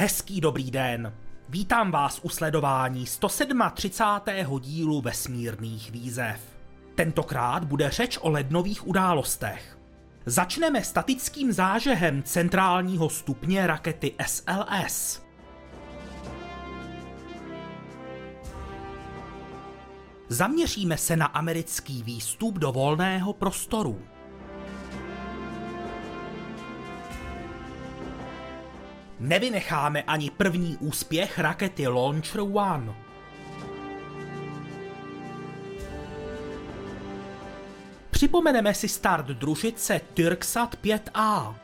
Hezký dobrý den. Vítám vás u sledování 137. dílu vesmírných výzev. Tentokrát bude řeč o lednových událostech. Začneme statickým zážehem centrálního stupně rakety SLS. Zaměříme se na americký výstup do volného prostoru. Nevynecháme ani první úspěch rakety Launcher One. Připomeneme si start družice Tyrksat 5A.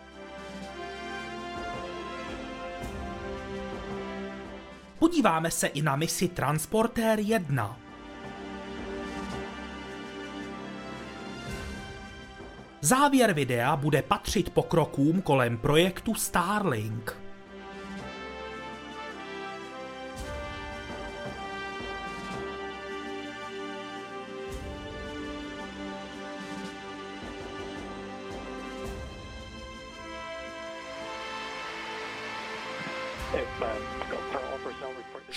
Podíváme se i na misi Transportér 1. Závěr videa bude patřit pokrokům kolem projektu Starlink.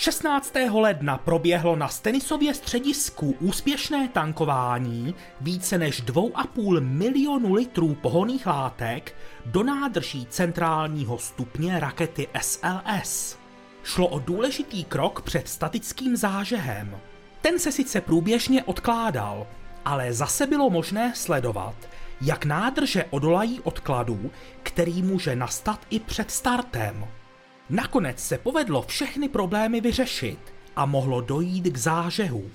16. ledna proběhlo na Stenisově středisku úspěšné tankování více než 2,5 milionu litrů pohoných látek do nádrží centrálního stupně rakety SLS. Šlo o důležitý krok před statickým zážehem. Ten se sice průběžně odkládal, ale zase bylo možné sledovat, jak nádrže odolají odkladu, který může nastat i před startem. Nakonec se povedlo všechny problémy vyřešit a mohlo dojít k zážehu.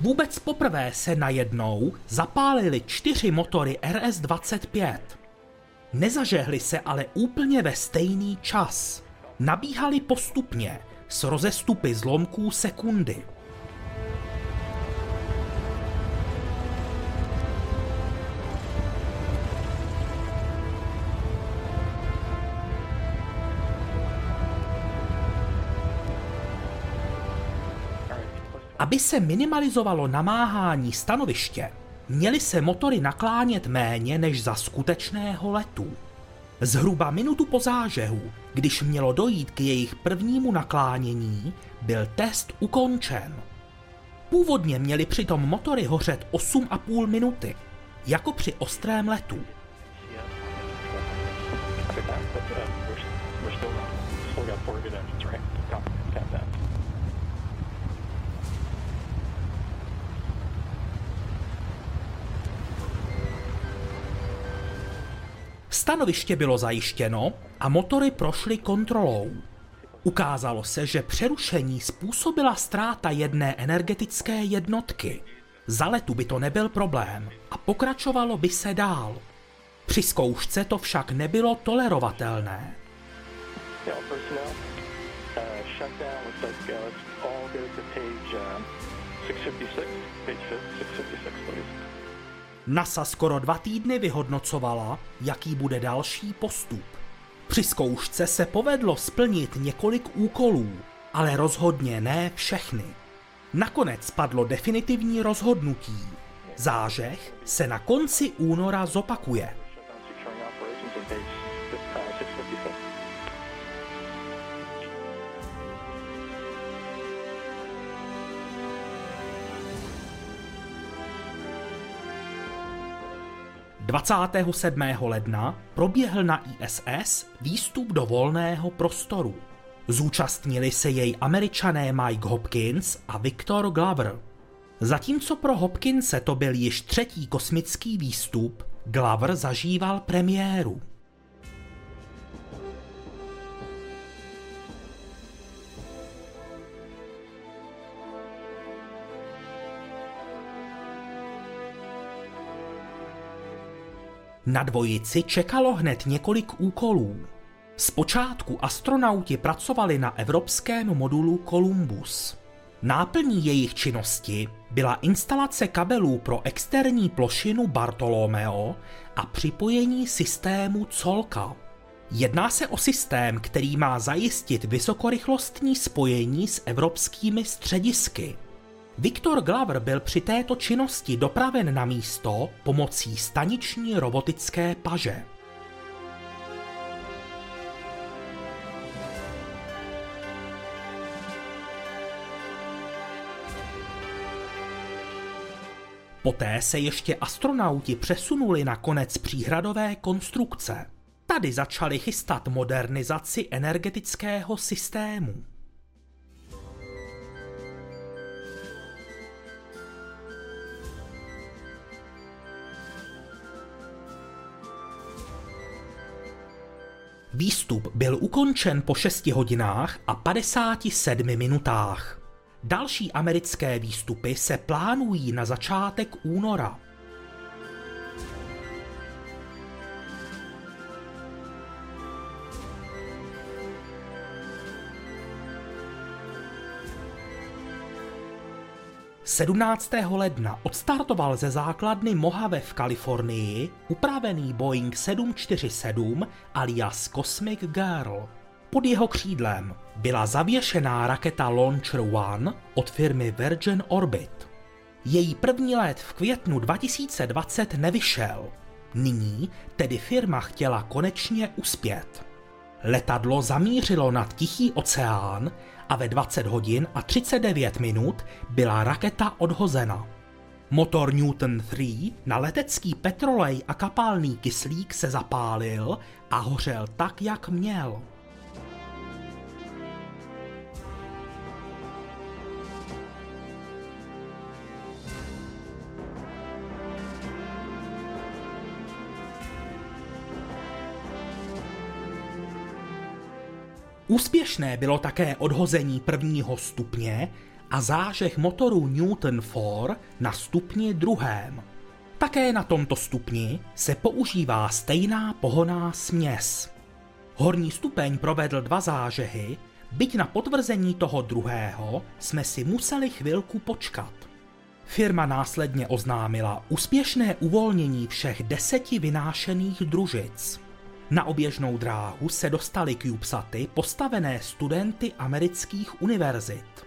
Vůbec poprvé se najednou zapálily čtyři motory RS-25. Nezažehly se ale úplně ve stejný čas. Nabíhaly postupně, s rozestupy zlomků sekundy. Aby se minimalizovalo namáhání stanoviště, měly se motory naklánět méně než za skutečného letu. Zhruba minutu po zážehu, když mělo dojít k jejich prvnímu naklánění, byl test ukončen. Původně měly přitom motory hořet 8,5 minuty, jako při ostrém letu. Stanoviště bylo zajištěno a motory prošly kontrolou. Ukázalo se, že přerušení způsobila ztráta jedné energetické jednotky. Za letu by to nebyl problém a pokračovalo by se dál. Při zkoušce to však nebylo tolerovatelné. Yeah, personnel. Uh, uh, page um, 656. Page 656, please. NASA skoro dva týdny vyhodnocovala, jaký bude další postup. Při zkoušce se povedlo splnit několik úkolů, ale rozhodně ne všechny. Nakonec padlo definitivní rozhodnutí. Zážeh se na konci února zopakuje. 27. ledna proběhl na ISS výstup do volného prostoru. Zúčastnili se jej američané Mike Hopkins a Victor Glover. Zatímco pro Hopkinse to byl již třetí kosmický výstup, Glover zažíval premiéru. Na dvojici čekalo hned několik úkolů. Zpočátku astronauti pracovali na evropském modulu Columbus. Náplní jejich činnosti byla instalace kabelů pro externí plošinu Bartolomeo a připojení systému Colka. Jedná se o systém, který má zajistit vysokorychlostní spojení s evropskými středisky. Viktor Glover byl při této činnosti dopraven na místo pomocí staniční robotické paže. Poté se ještě astronauti přesunuli na konec příhradové konstrukce. Tady začali chystat modernizaci energetického systému. Výstup byl ukončen po 6 hodinách a 57 minutách. Další americké výstupy se plánují na začátek února. 17. ledna odstartoval ze základny Mojave v Kalifornii upravený Boeing 747 alias Cosmic Girl. Pod jeho křídlem byla zavěšená raketa Launcher One od firmy Virgin Orbit. Její první let v květnu 2020 nevyšel. Nyní tedy firma chtěla konečně uspět. Letadlo zamířilo nad Tichý oceán a ve 20 hodin a 39 minut byla raketa odhozena. Motor Newton 3 na letecký petrolej a kapalný kyslík se zapálil a hořel tak, jak měl. Úspěšné bylo také odhození prvního stupně a zážeh motoru Newton 4 na stupni druhém. Také na tomto stupni se používá stejná pohoná směs. Horní stupeň provedl dva zážehy, byť na potvrzení toho druhého jsme si museli chvilku počkat. Firma následně oznámila úspěšné uvolnění všech deseti vynášených družic. Na oběžnou dráhu se dostaly CubeSaty postavené studenty amerických univerzit.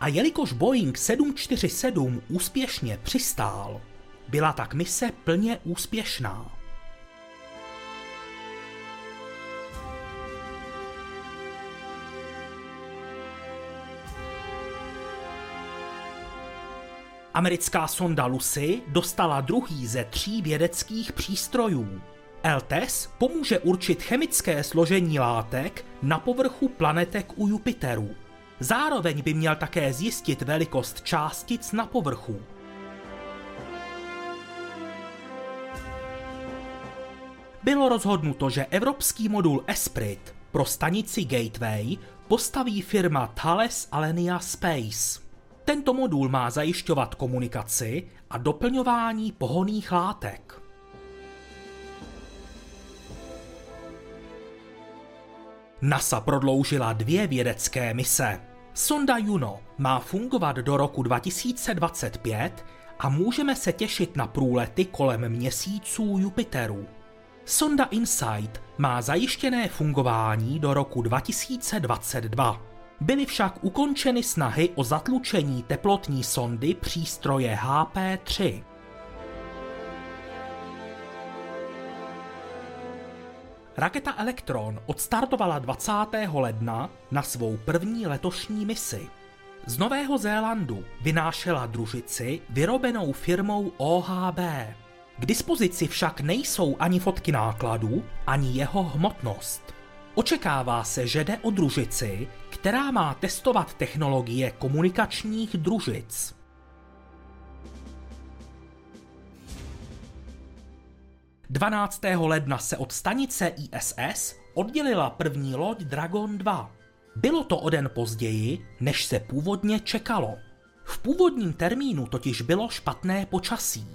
A jelikož Boeing 747 úspěšně přistál, byla tak mise plně úspěšná. Americká sonda Lucy dostala druhý ze tří vědeckých přístrojů, LTES pomůže určit chemické složení látek na povrchu planetek u Jupiteru. Zároveň by měl také zjistit velikost částic na povrchu. Bylo rozhodnuto, že evropský modul Esprit pro stanici Gateway postaví firma Thales Alenia Space. Tento modul má zajišťovat komunikaci a doplňování pohoných látek. NASA prodloužila dvě vědecké mise. Sonda Juno má fungovat do roku 2025 a můžeme se těšit na průlety kolem měsíců Jupiteru. Sonda InSight má zajištěné fungování do roku 2022. Byly však ukončeny snahy o zatlučení teplotní sondy přístroje HP-3. Raketa Electron odstartovala 20. ledna na svou první letošní misi. Z Nového Zélandu vynášela družici vyrobenou firmou OHB. K dispozici však nejsou ani fotky nákladu, ani jeho hmotnost. Očekává se, že jde o družici, která má testovat technologie komunikačních družic. 12. ledna se od stanice ISS oddělila první loď Dragon 2. Bylo to o den později, než se původně čekalo. V původním termínu totiž bylo špatné počasí.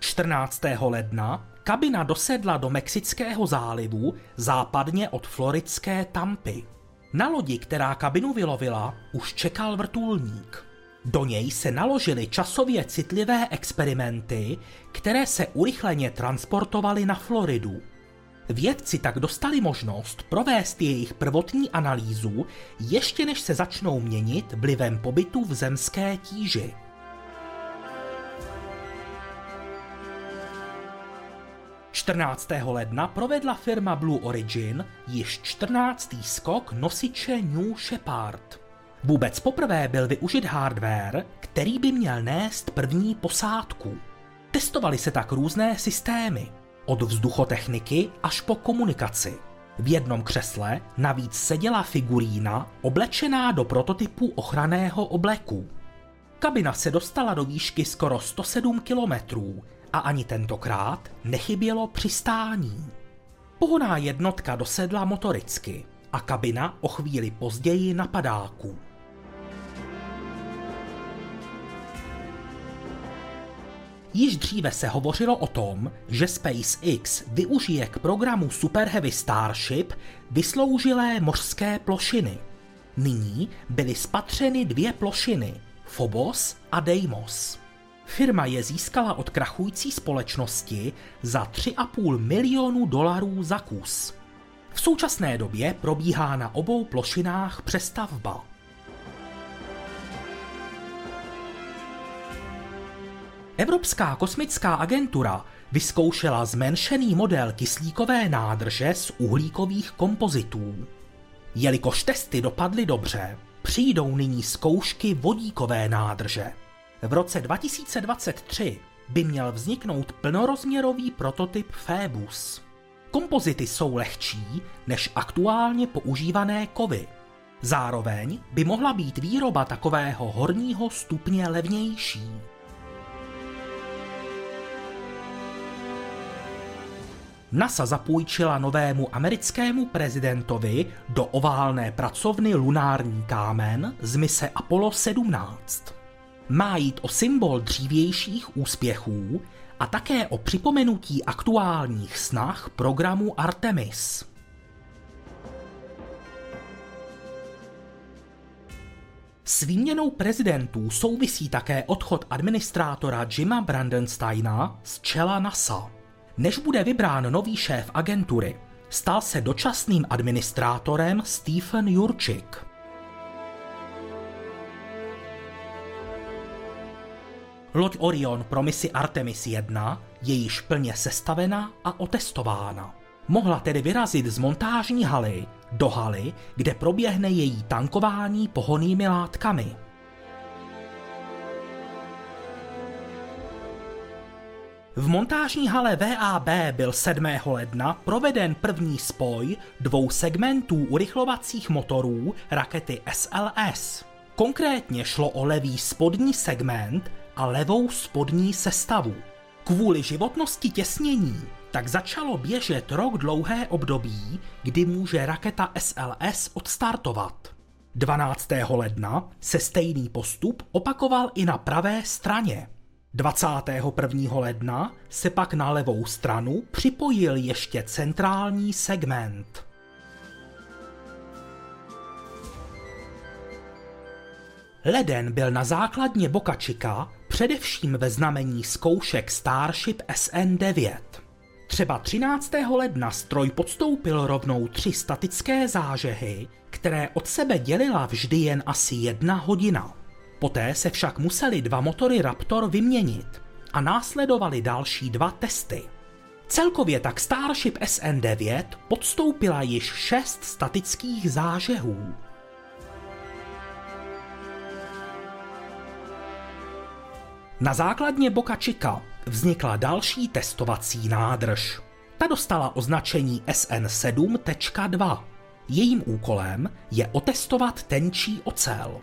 14. ledna kabina dosedla do Mexického zálivu západně od floridské Tampy. Na lodi, která kabinu vylovila, už čekal vrtulník. Do něj se naložily časově citlivé experimenty, které se urychleně transportovaly na Floridu. Vědci tak dostali možnost provést jejich prvotní analýzu, ještě než se začnou měnit vlivem pobytu v zemské tíži. – 14. ledna provedla firma Blue Origin již 14. skok nosiče New Shepard. Vůbec poprvé byl využit hardware, který by měl nést první posádku. Testovaly se tak různé systémy, od vzduchotechniky až po komunikaci. V jednom křesle navíc seděla figurína oblečená do prototypu ochranného obleku. Kabina se dostala do výšky skoro 107 kilometrů a ani tentokrát nechybělo přistání. Pohoná jednotka dosedla motoricky a kabina o chvíli později na padáku. Již dříve se hovořilo o tom, že SpaceX využije k programu Super Heavy Starship vysloužilé mořské plošiny. Nyní byly spatřeny dvě plošiny, Phobos a Deimos. Firma je získala od krachující společnosti za 3,5 milionu dolarů za kus. V současné době probíhá na obou plošinách přestavba. Evropská kosmická agentura vyzkoušela zmenšený model kyslíkové nádrže z uhlíkových kompozitů. Jelikož testy dopadly dobře, přijdou nyní zkoušky vodíkové nádrže. V roce 2023 by měl vzniknout plnorozměrový prototyp Phoebus. Kompozity jsou lehčí než aktuálně používané kovy. Zároveň by mohla být výroba takového horního stupně levnější. NASA zapůjčila novému americkému prezidentovi do oválné pracovny lunární kámen z mise Apollo 17. Má jít o symbol dřívějších úspěchů a také o připomenutí aktuálních snah programu Artemis. S výměnou prezidentů souvisí také odchod administrátora Jima Brandensteina z čela NASA. Než bude vybrán nový šéf agentury, stal se dočasným administrátorem Stephen Jurčik. Loď Orion pro misi Artemis 1 je již plně sestavena a otestována. Mohla tedy vyrazit z montážní haly do haly, kde proběhne její tankování pohonými látkami. V montážní hale VAB byl 7. ledna proveden první spoj dvou segmentů urychlovacích motorů rakety SLS. Konkrétně šlo o levý spodní segment a levou spodní sestavu. Kvůli životnosti těsnění tak začalo běžet rok dlouhé období, kdy může raketa SLS odstartovat. 12. ledna se stejný postup opakoval i na pravé straně. 21. ledna se pak na levou stranu připojil ještě centrální segment. Leden byl na základně Boca Chica především ve znamení zkoušek Starship SN9. Třeba 13. ledna stroj podstoupil rovnou tři statické zážehy, které od sebe dělila vždy jen asi jedna hodina. Poté se však museli dva motory Raptor vyměnit a následovaly další dva testy. Celkově tak Starship SN9 podstoupila již šest statických zážehů. Na základně Boca Chica vznikla další testovací nádrž. Ta dostala označení SN7.2. Jejím úkolem je otestovat tenčí ocel.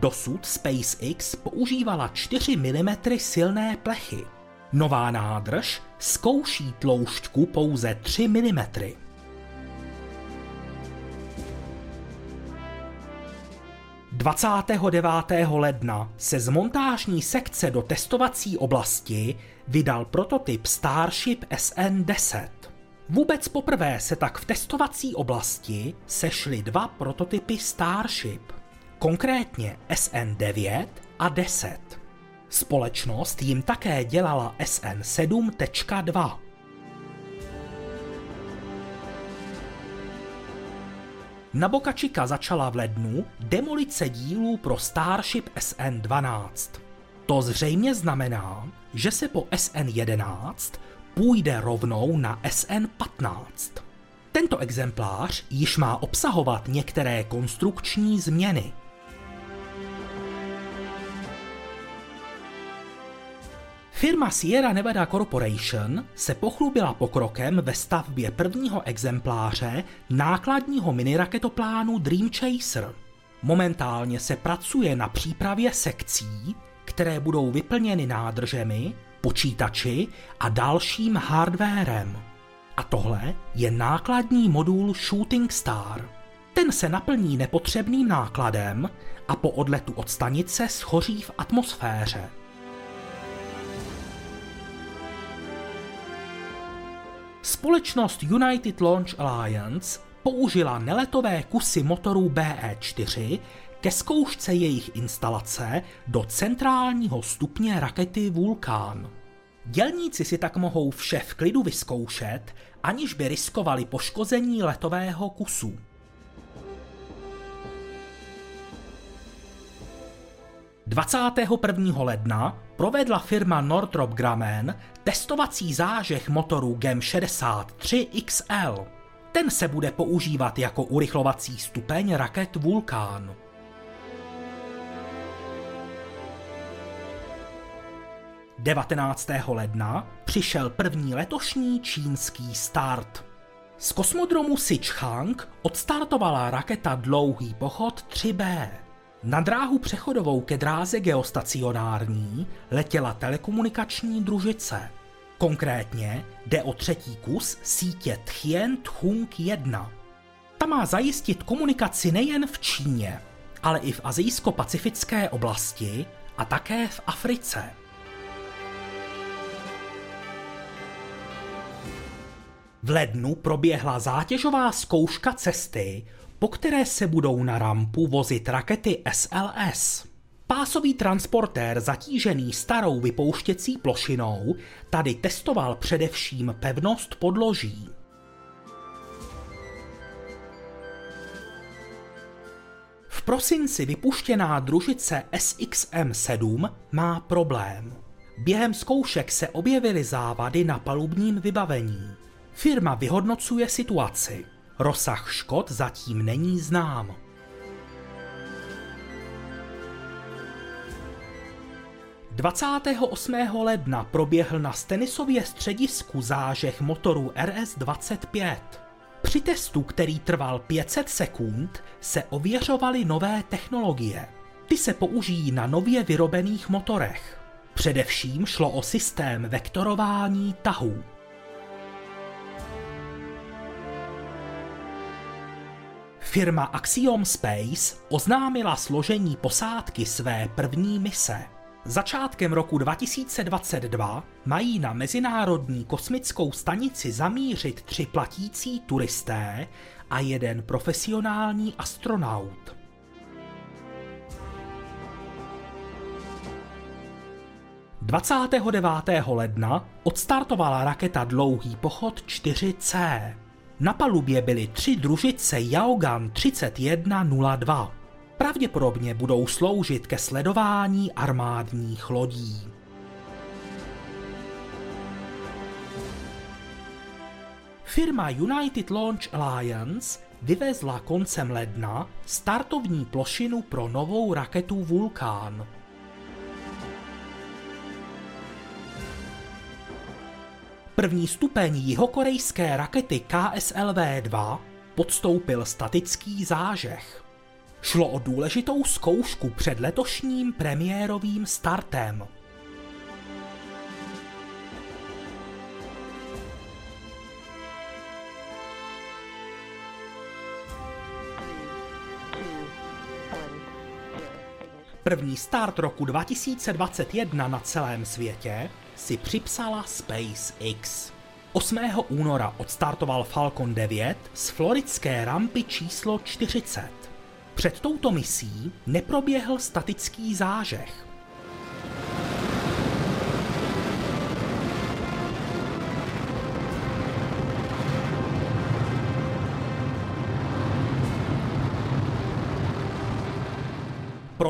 Dosud SpaceX používala 4 mm silné plechy. Nová nádrž zkouší tloušťku pouze 3 mm. Dvacátého 29. ledna se z montážní sekce do testovací oblasti vydal prototyp Starship SN-10. Vůbec poprvé se tak v testovací oblasti sešly dva prototypy Starship konkrétně SN9 a 10. Společnost jim také dělala SN7.2. Na Boca Chica začala v lednu demolice dílů pro Starship SN-12. To zřejmě znamená, že se po SN-11 půjde rovnou na SN-15. Tento exemplář již má obsahovat některé konstrukční změny. Firma Sierra Nevada Corporation se pochlubila pokrokem ve stavbě prvního exempláře nákladního miniraketoplánu Dream Chaser. Momentálně se pracuje na přípravě sekcí, které budou vyplněny nádržemi, počítači a dalším hardwarem. A tohle je nákladní modul Shooting Star. Ten se naplní nepotřebným nákladem a po odletu od stanice schoří v atmosféře. Společnost United Launch Alliance použila neletové kusy motorů BE-4 ke zkoušce jejich instalace do centrálního stupně rakety Vulkán. Dělníci si tak mohou vše v klidu vyzkoušet, aniž by riskovali poškození letového kusu. Dvacátého 21. ledna provedla firma Northrop Grumman testovací zážeh motoru GEM 63 XL. Ten se bude používat jako urychlovací stupeň raket Vulkán. 19. ledna přišel první letošní čínský start. Z kosmodromu Sichang odstartovala raketa Dlouhý pochod 3B. Na dráhu přechodovou ke dráze geostacionární letěla telekomunikační družice. Konkrétně jde o třetí kus sítě Tchien Thung 1. Ta má zajistit komunikaci nejen v Číně, ale i v azijsko-pacifické oblasti a také v Africe. V lednu proběhla zátěžová zkouška cesty, po které se budou na rampu vozit rakety SLS. Pásový transportér zatížený starou vypouštěcí plošinou tady testoval především pevnost podloží. V prosinci vypuštěná družice SXM-7 má problém. Během zkoušek se objevily závady na palubním vybavení. Firma vyhodnocuje situaci. Rozsah škod zatím není znám. Dvacátého 28. ledna proběhl na Stenisově středisku zážeh motoru RS-25. Při testu, který trval 500 sekund, se ověřovaly nové technologie. Ty se použijí na nově vyrobených motorech. Především šlo o systém vektorování tahů. Firma Axiom Space oznámila složení posádky své první mise. Začátkem roku 2022 mají na Mezinárodní kosmickou stanici zamířit tři platící turisté a jeden profesionální astronaut. ...29. ledna odstartovala raketa Dlouhý pochod 4C. Na palubě byly tři družice Yaogan 3102. Pravděpodobně budou sloužit ke sledování armádních lodí. Firma United Launch Alliance vyvezla koncem ledna startovní plošinu pro novou raketu Vulkán. První stupeň jihokorejské rakety KSLV-2 podstoupil statický zážeh. Šlo o důležitou zkoušku před letošním premiérovým startem. První start roku 2021 na celém světě si připsala SpaceX. 8. února odstartoval Falcon 9 z floridské rampy číslo 40. Před touto misí neproběhl statický zážeh.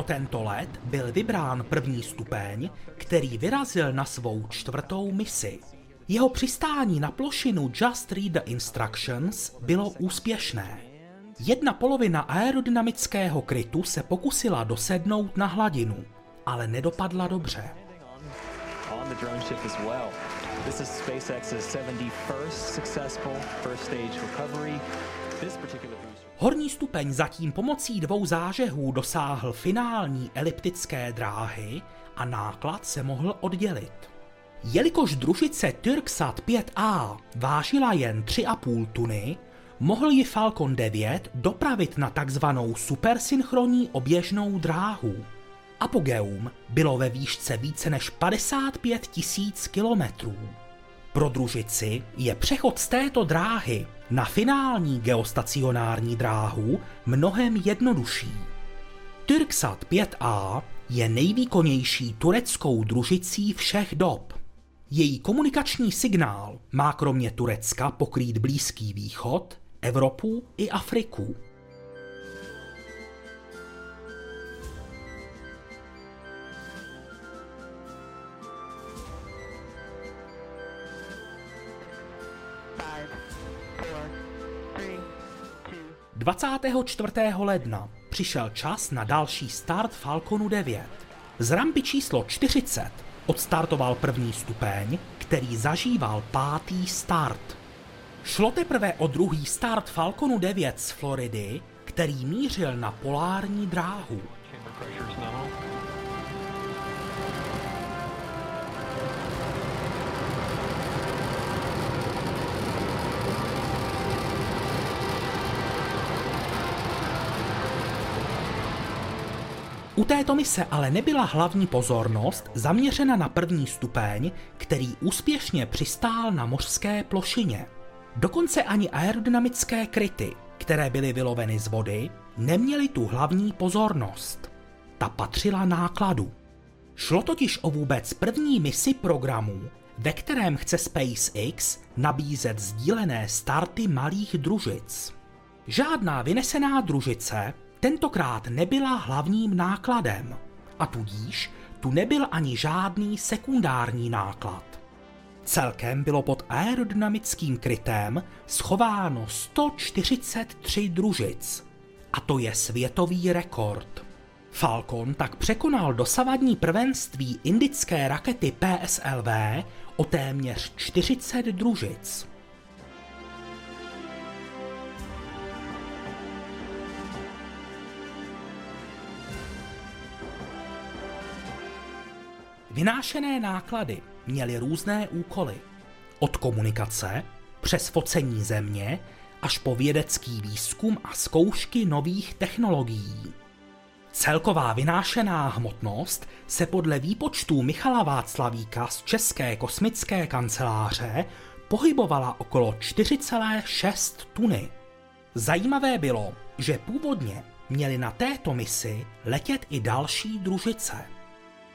Pro tento let byl vybrán první stupeň, který vyrazil na svou čtvrtou misi. Jeho přistání na plošinu Just Read the Instructions bylo úspěšné. Jedna polovina aerodynamického krytu se pokusila dosednout na hladinu, ale nedopadla dobře. This is SpaceX's 71st successful first stage recovery. Horní stupeň zatím pomocí dvou zážehů dosáhl finální eliptické dráhy a náklad se mohl oddělit. Jelikož družice Turksat 5A vážila jen 3,5 tuny, mohl ji Falcon 9 dopravit na takzvanou supersynchronní oběžnou dráhu. Apogeum bylo ve výšce více než 55 tisíc kilometrů. Pro družici je přechod z této dráhy na finální geostacionární dráhu mnohem jednodušší. Turksat 5A je nejvýkonnější tureckou družicí všech dob. Její komunikační signál má kromě Turecka pokrýt Blízký východ, Evropu i Afriku. 24. ledna přišel čas na další start Falconu 9. Z rampy číslo 40 odstartoval první stupeň, který zažíval pátý start. Šlo teprve o druhý start Falconu 9 z Floridy, který mířil na polární dráhu. U této mise ale nebyla hlavní pozornost zaměřena na první stupeň, který úspěšně přistál na mořské plošině. Dokonce ani aerodynamické kryty, které byly vyloveny z vody, neměly tu hlavní pozornost. Ta patřila nákladu. Šlo totiž o vůbec první misi programu, ve kterém chce SpaceX nabízet sdílené starty malých družic. Žádná vynesená družice tentokrát nebyla hlavním nákladem a tudíž tu nebyl ani žádný sekundární náklad. Celkem bylo pod aerodynamickým krytem schováno 143 družic. A to je světový rekord. Falcon tak překonal dosavadní prvenství indické rakety PSLV o téměř 40 družic. Vynášené náklady měly různé úkoly. Od komunikace, přes focení země, až po vědecký výzkum a zkoušky nových technologií. Celková vynášená hmotnost se podle výpočtů Michala Václavíka z České kosmické kanceláře pohybovala okolo 4,6 tuny. Zajímavé bylo, že původně měli na této misi letět i další družice.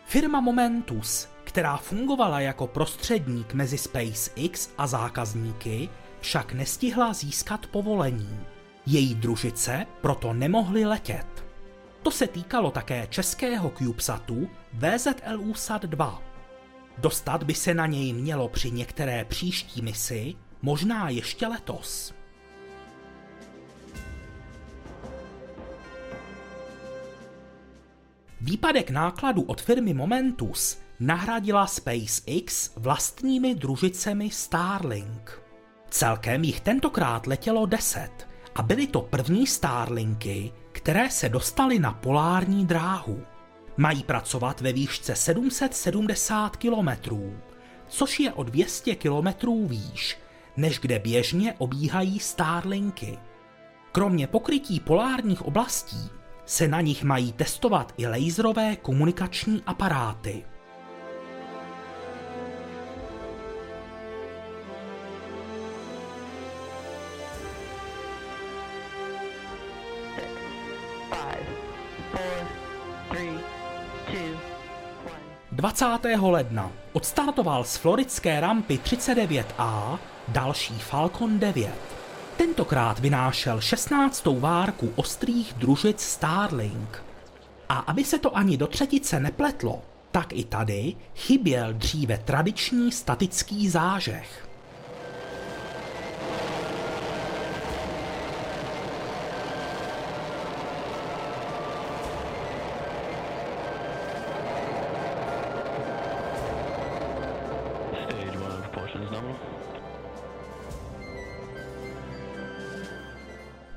Firma Momentus, která fungovala jako prostředník mezi SpaceX a zákazníky, však nestihla získat povolení. Její družice proto nemohly letět. To se týkalo také českého CubeSatu VZLU-SAT-2. Dostat by se na něj mělo při některé příští misi, možná ještě letos. Výpadek nákladu od firmy Momentus nahradila SpaceX vlastními družicemi Starlink. Celkem jich tentokrát letělo 10 a byly to první Starlinky, které se dostaly na polární dráhu. Mají pracovat ve výšce 770 km, což je o 200 km výš, než kde běžně obíhají Starlinky. Kromě pokrytí polárních oblastí se na nich mají testovat i laserové komunikační aparáty. Dvacátého ledna odstartoval z floridské rampy 39A další Falcon 9. Tentokrát vynášel 16. várku ostrých družic Starlink. A aby se to ani do třetice nepletlo, tak i tady chyběl dříve tradiční statický zážeh.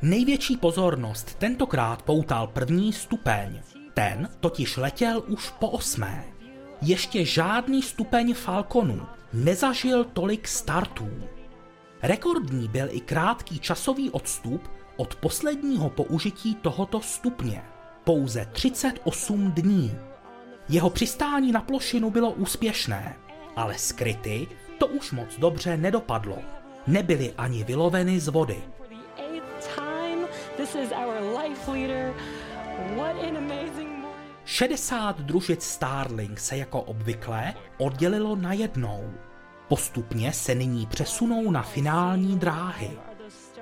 Největší pozornost tentokrát poutal první stupeň. Ten totiž letěl už po osmé. Ještě žádný stupeň Falconu nezažil tolik startů. Rekordní byl i krátký časový odstup od posledního použití tohoto stupně. Pouze 38 dní. Jeho přistání na plošinu bylo úspěšné, ale skryty to už moc dobře nedopadlo. Nebyly ani vyloveny z vody. This is our life leader. What an amazing 60 družic Starlink se jako obvykle oddělilo na jednou. Postupně se nyní přesunou na finální dráhy.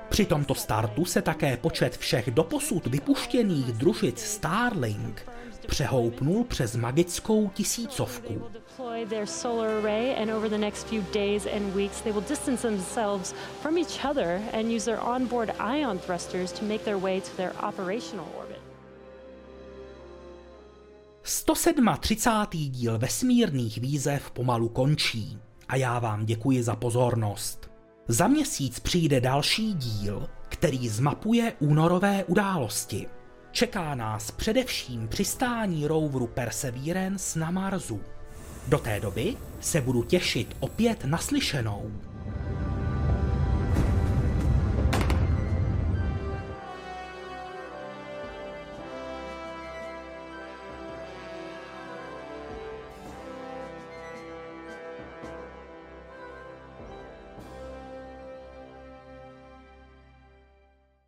Při tomto startu se také počet všech doposud vypuštěných družic Starlink přehoupnul přes magickou tisícovku. Sto třicátý díl vesmírných výzev pomalu končí a já vám děkuji za pozornost. Za měsíc přijde další díl, který zmapuje únorové události. Čeká nás především přistání roveru Perseverance na Marsu. Do té doby se budu těšit opět naslyšenou.